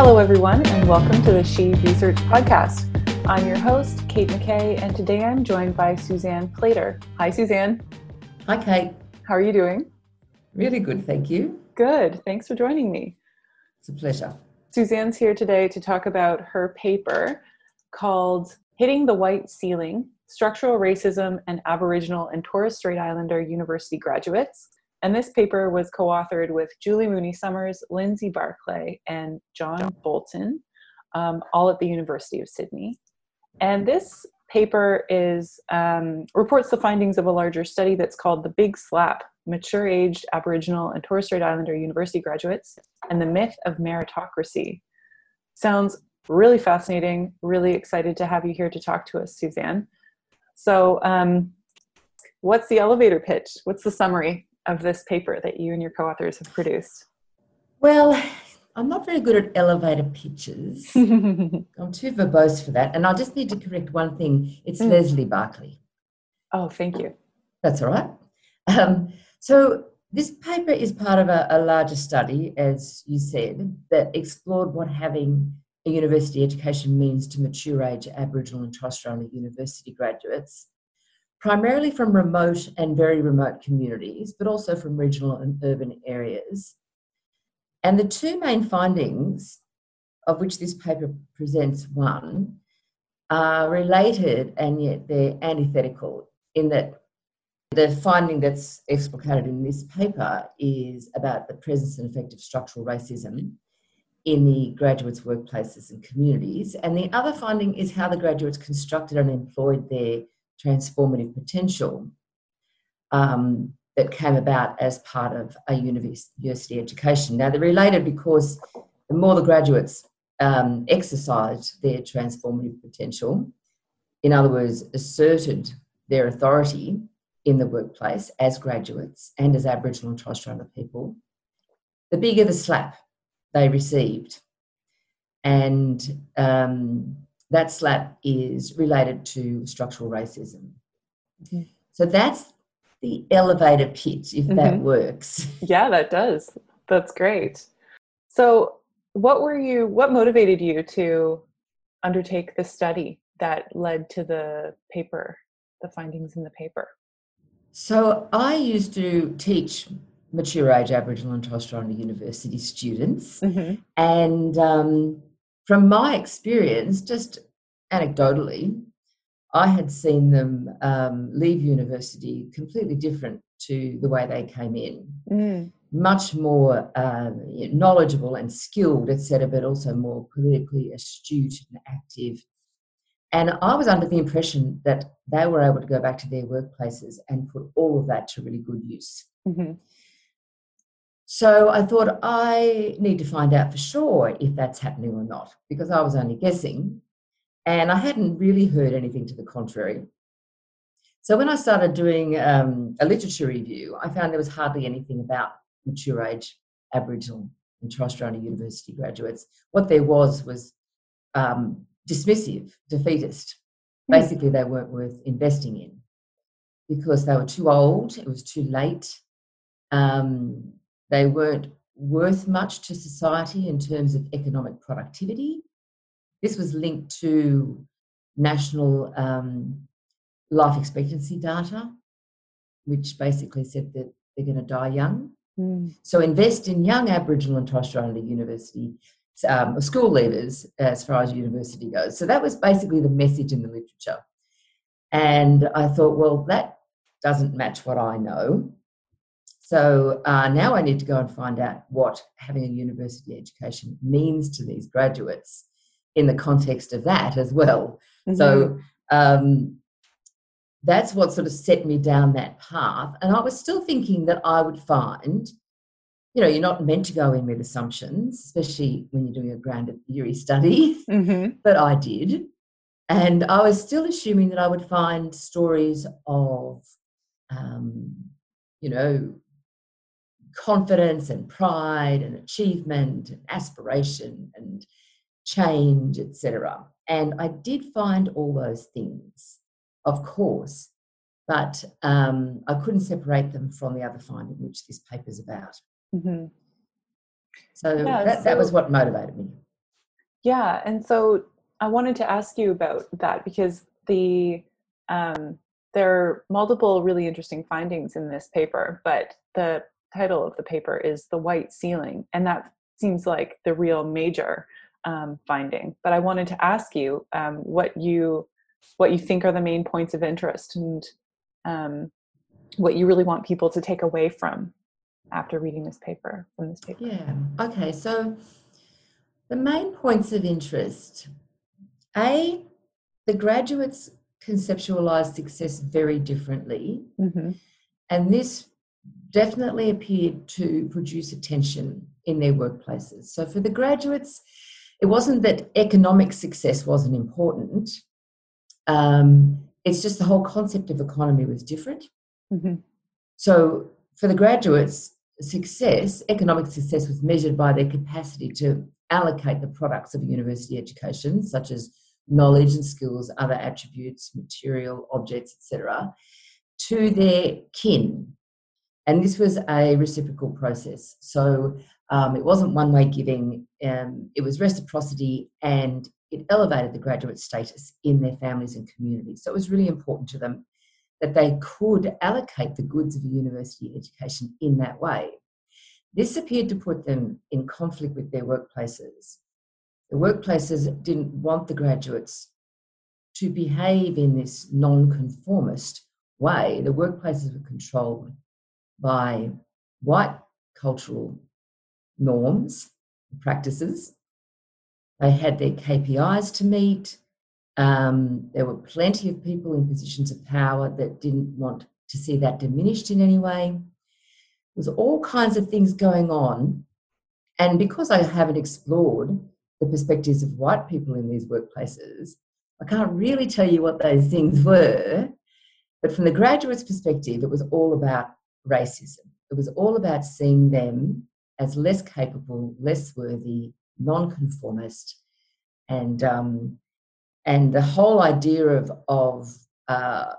Hello, everyone, and welcome to the She Research Podcast. I'm your host, Kate McKay, and today I'm joined by Suzanne Plater. Hi, Suzanne. Hi, Kate. How are you doing? Really good, thank you. Good. Thanks for joining me. It's a pleasure. Suzanne's here today to talk about her paper called Hitting the White Ceiling Structural Racism and Aboriginal and Torres Strait Islander University Graduates. And this paper was co authored with Julie Mooney Somers, Lindsay Barclay, and John Bolton, um, all at the University of Sydney. And this paper is um, reports the findings of a larger study that's called the Big Slap Mature Aged Aboriginal and Torres Strait Islander University Graduates and the Myth of Meritocracy. Sounds really fascinating. Really excited to have you here to talk to us, Suzanne. So, um, what's the elevator pitch? What's the summary? Of this paper that you and your co-authors have produced? Well, I'm not very good at elevator pitches. I'm too verbose for that. And I just need to correct one thing. It's mm. Lesley Barclay. Oh, thank you. That's all right. Um, so this paper is part of a, a, larger study, as you said, that explored what having a university education means to mature age Aboriginal and Torres Strait Islander university graduates primarily from remote and very remote communities, but also from regional and urban areas. And the two main findings, of which this paper presents one, are related and yet they're antithetical in that the finding that's explicated in this paper is about the presence and effect of structural racism in the graduates' workplaces and communities. And the other finding is how the graduates constructed and employed their transformative potential um, that came about as part of a university education. Now, they're related because the more the graduates um, exercised their transformative potential, in other words, asserted their authority in the workplace as graduates and as Aboriginal and Torres Strait Islander people, the bigger the slap they received. And um, that slap is related to structural racism. Mm-hmm. So that's the elevator pitch, if mm-hmm. that works. Yeah, that does. That's great. So, what were you, what motivated you to undertake the study that led to the paper, the findings in the paper? So, I used to teach mature age Aboriginal and Torres Strait Islander University students, mm-hmm. and um, from my experience, just anecdotally, I had seen them um, leave university completely different to the way they came in. Mm. Much more uh, knowledgeable and skilled, etc., but also more politically astute and active. And I was under the impression that they were able to go back to their workplaces and put all of that to really good use. Mm-hmm. So I thought I need to find out for sure if that's happening or not, because I was only guessing. And I hadn't really heard anything to the contrary. So when I started doing um, a literature review, I found there was hardly anything about mature age Aboriginal and Torres Strait Islander University graduates. What there was was um, dismissive, defeatist. Mm. Basically, they weren't worth investing in because they were too old, it was too late, um, they weren't worth much to society in terms of economic productivity. This was linked to national um, life expectancy data, which basically said that they're going to die young. Mm. So invest in young Aboriginal and Torres Strait Islander University um, school leavers as far as university goes. So that was basically the message in the literature. And I thought, well, that doesn't match what I know. So uh, now I need to go and find out what having a university education means to these graduates in the context of that as well. Mm-hmm. So um, that's what sort of set me down that path. And I was still thinking that I would find, you know, you're not meant to go in with assumptions, especially when you're doing a grounded theory study, mm-hmm. but I did. And I was still assuming that I would find stories of, um, you know, confidence and pride and achievement and aspiration and change, etc. And I did find all those things, of course, but um, I couldn't separate them from the other finding, which this paper's about. Mm-hmm. So, yeah, that, so that was what motivated me. Yeah, and so I wanted to ask you about that because the um, there are multiple really interesting findings in this paper, but the title of the paper is the white ceiling, and that seems like the real major um, finding. But I wanted to ask you um, what you what you think are the main points of interest and um, what you really want people to take away from after reading this paper from this paper. Yeah. Okay. So the main points of interest: a, the graduates conceptualize success very differently, mm-hmm. and this definitely appeared to produce attention in their workplaces. So for the graduates, it wasn't that economic success wasn't important. Um, it's just the whole concept of economy was different. Mm-hmm. So for the graduates, success, economic success, was measured by their capacity to allocate the products of a university education, such as knowledge and skills, other attributes, material, objects, etc., to their kin. And this was a reciprocal process. So um, it wasn't one way giving, um, it was reciprocity and it elevated the graduate status in their families and communities. So it was really important to them that they could allocate the goods of a university education in that way. This appeared to put them in conflict with their workplaces. The workplaces didn't want the graduates to behave in this non-conformist way. The workplaces were controlled by white cultural norms, and practices. They had their KPIs to meet. Um, there were plenty of people in positions of power that didn't want to see that diminished in any way. There was all kinds of things going on. And because I haven't explored the perspectives of white people in these workplaces, I can't really tell you what those things were. But from the graduate's perspective, it was all about racism. It was all about seeing them as less capable, less worthy, nonconformist, and um, and the whole idea of of uh,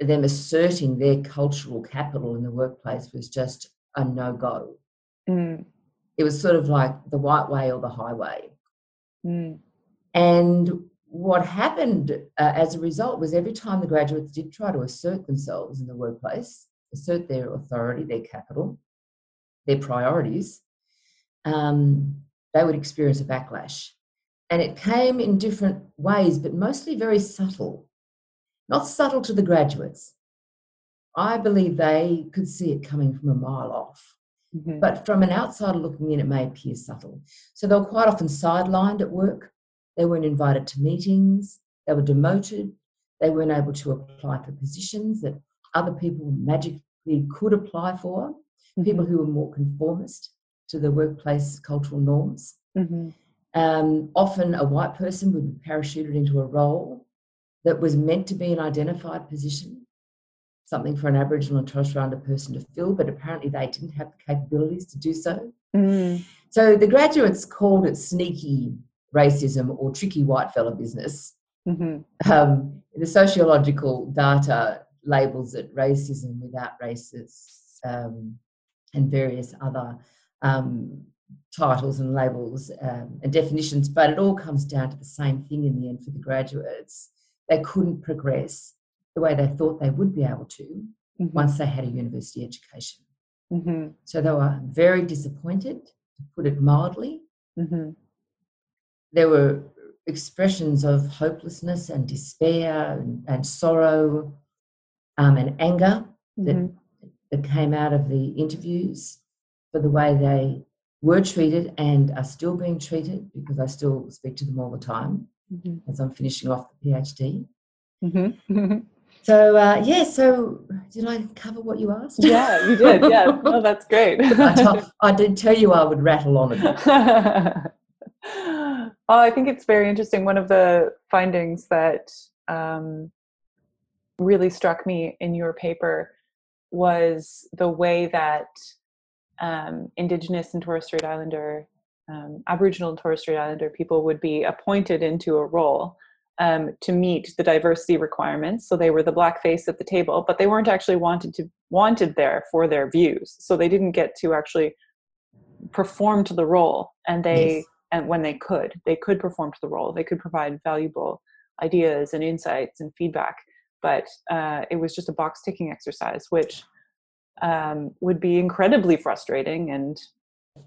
them asserting their cultural capital in the workplace was just a no go. Mm. It was sort of like the white way or the highway. Mm. And what happened uh, as a result was every time the graduates did try to assert themselves in the workplace, assert their authority, their capital, their priorities, um, they would experience a backlash. And it came in different ways, but mostly very subtle. Not subtle to the graduates. I believe they could see it coming from a mile off. Mm-hmm. But from an outsider looking in, it may appear subtle. So they were quite often sidelined at work. They weren't invited to meetings. They were demoted. They weren't able to apply for positions that other people magically could apply for mm-hmm. people who were more conformist to the workplace cultural norms. Mm-hmm. Um, often a white person would be parachuted into a role that was meant to be an identified position, something for an Aboriginal and Torres Strait Islander person to fill, but apparently they didn't have the capabilities to do so. Mm. So the graduates called it sneaky racism or tricky white fella business. Mm-hmm. Um, the sociological data labels it racism without races. Um, and various other um, titles and labels um, and definitions, but it all comes down to the same thing in the end for the graduates. They couldn't progress the way they thought they would be able to mm-hmm. once they had a university education. Mm-hmm. So they were very disappointed, to put it mildly. Mm-hmm. There were expressions of hopelessness and despair and, and sorrow um, and anger that mm-hmm that came out of the interviews for the way they were treated and are still being treated because I still speak to them all the time mm-hmm. as I'm finishing off the PhD. Mm-hmm. So uh, yeah, so did I cover what you asked? Yeah, you did. Yeah, oh, that's great. I, did tell you I would rattle on a bit. oh, I think it's very interesting. One of the findings that um, really struck me in your paper was the way that um, Indigenous and Torres Strait Islander, um, Aboriginal and Torres Strait Islander people would be appointed into a role um, to meet the diversity requirements. So they were the black face at the table, but they weren't actually wanted to wanted there for their views. So they didn't get to actually perform to the role, and they yes. and when they could they could perform to the role they could provide valuable ideas and insights and feedback but uh, it was just a box ticking exercise which um, would be incredibly frustrating and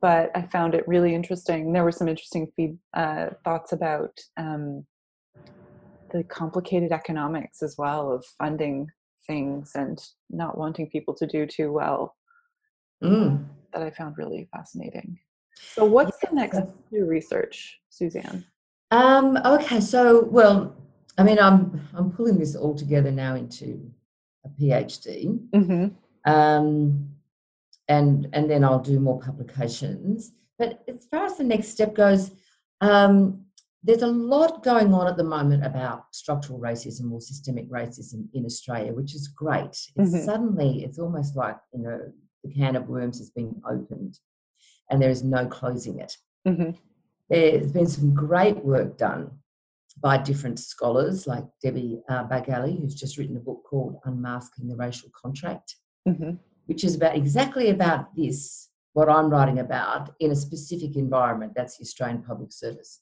but i found it really interesting. There were some interesting feed, uh, thoughts about um, the complicated economics as well of funding things and not wanting people to do too well mm. that i found really fascinating. So what's the next new research suzanne? Um, okay so well i mean i'm i'm pulling this all together now into a phd mm-hmm. um, and and then i'll do more publications but as far as the next step goes um, there's a lot going on at the moment about structural racism or systemic racism in Australia, which is great. It's mm-hmm. suddenly, it's almost like, you know, the can of worms has been opened and there is no closing it. Mm-hmm. There's been some great work done by different scholars like Debbie uh, Bargallie, who's just written a book called Unmasking the Racial Contract, mm-hmm. which is about exactly about this, what I'm writing about in a specific environment. That's the Australian Public Service.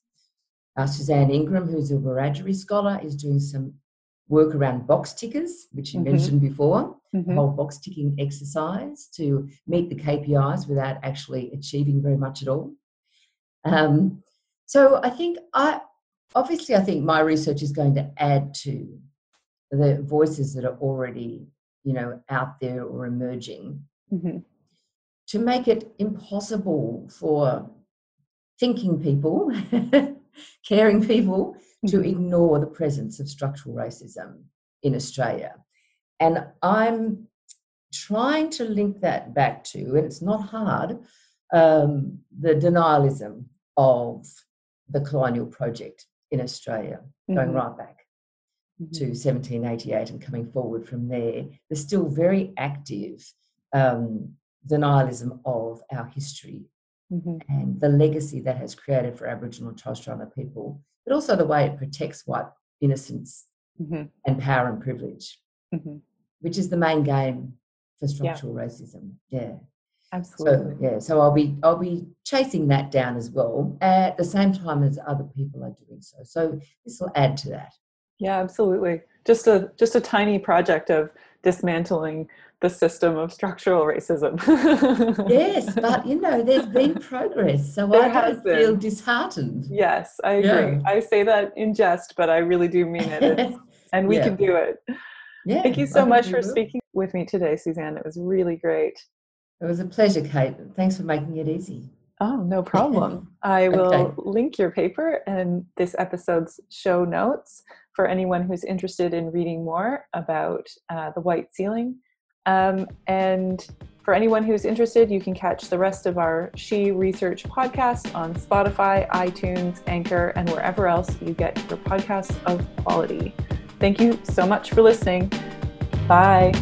Uh, Suzanne Ingram, who's a Wiradjuri scholar, is doing some work around box tickers, which you mm-hmm. mentioned before, mm-hmm. whole box ticking exercise to meet the KPIs without actually achieving very much at all. Um, so I think I obviously I think my research is going to add to the voices that are already you know out there or emerging mm-hmm. to make it impossible for thinking people caring people to mm-hmm. ignore the presence of structural racism in Australia. And I'm trying to link that back to, and it's not hard, um, the denialism of the colonial project in Australia, going mm-hmm. right back mm-hmm. to 1788 and coming forward from there. There's still very active um, denialism of our history mm-hmm. and the legacy that has created for Aboriginal and Torres Strait Islander people, but also the way it protects white innocence mm-hmm. and power and privilege, mm-hmm. which is the main game for structural yeah. racism. Yeah. Absolutely. So, yeah, so I'll be I'll be chasing that down as well at the same time as other people are doing so. So this will add to that. Yeah, absolutely. Just a just a tiny project of dismantling the system of structural racism. yes, but you know, there's been progress, so there I don't been. feel disheartened. Yes, I agree. Yeah. I say that in jest, but I really do mean it, and we yeah. can do it. Yeah, Thank you so much for will. speaking with me today, Suzanne. It was really great. It was a pleasure, Kate. Thanks for making it easy. Oh, no problem. I will okay. link your paper and this episode's show notes for anyone who's interested in reading more about uh, the white ceiling um, and for anyone who's interested, you can catch the rest of our She Research podcast on Spotify, iTunes, Anchor, and wherever else you get your podcasts of quality. Thank you so much for listening. Bye.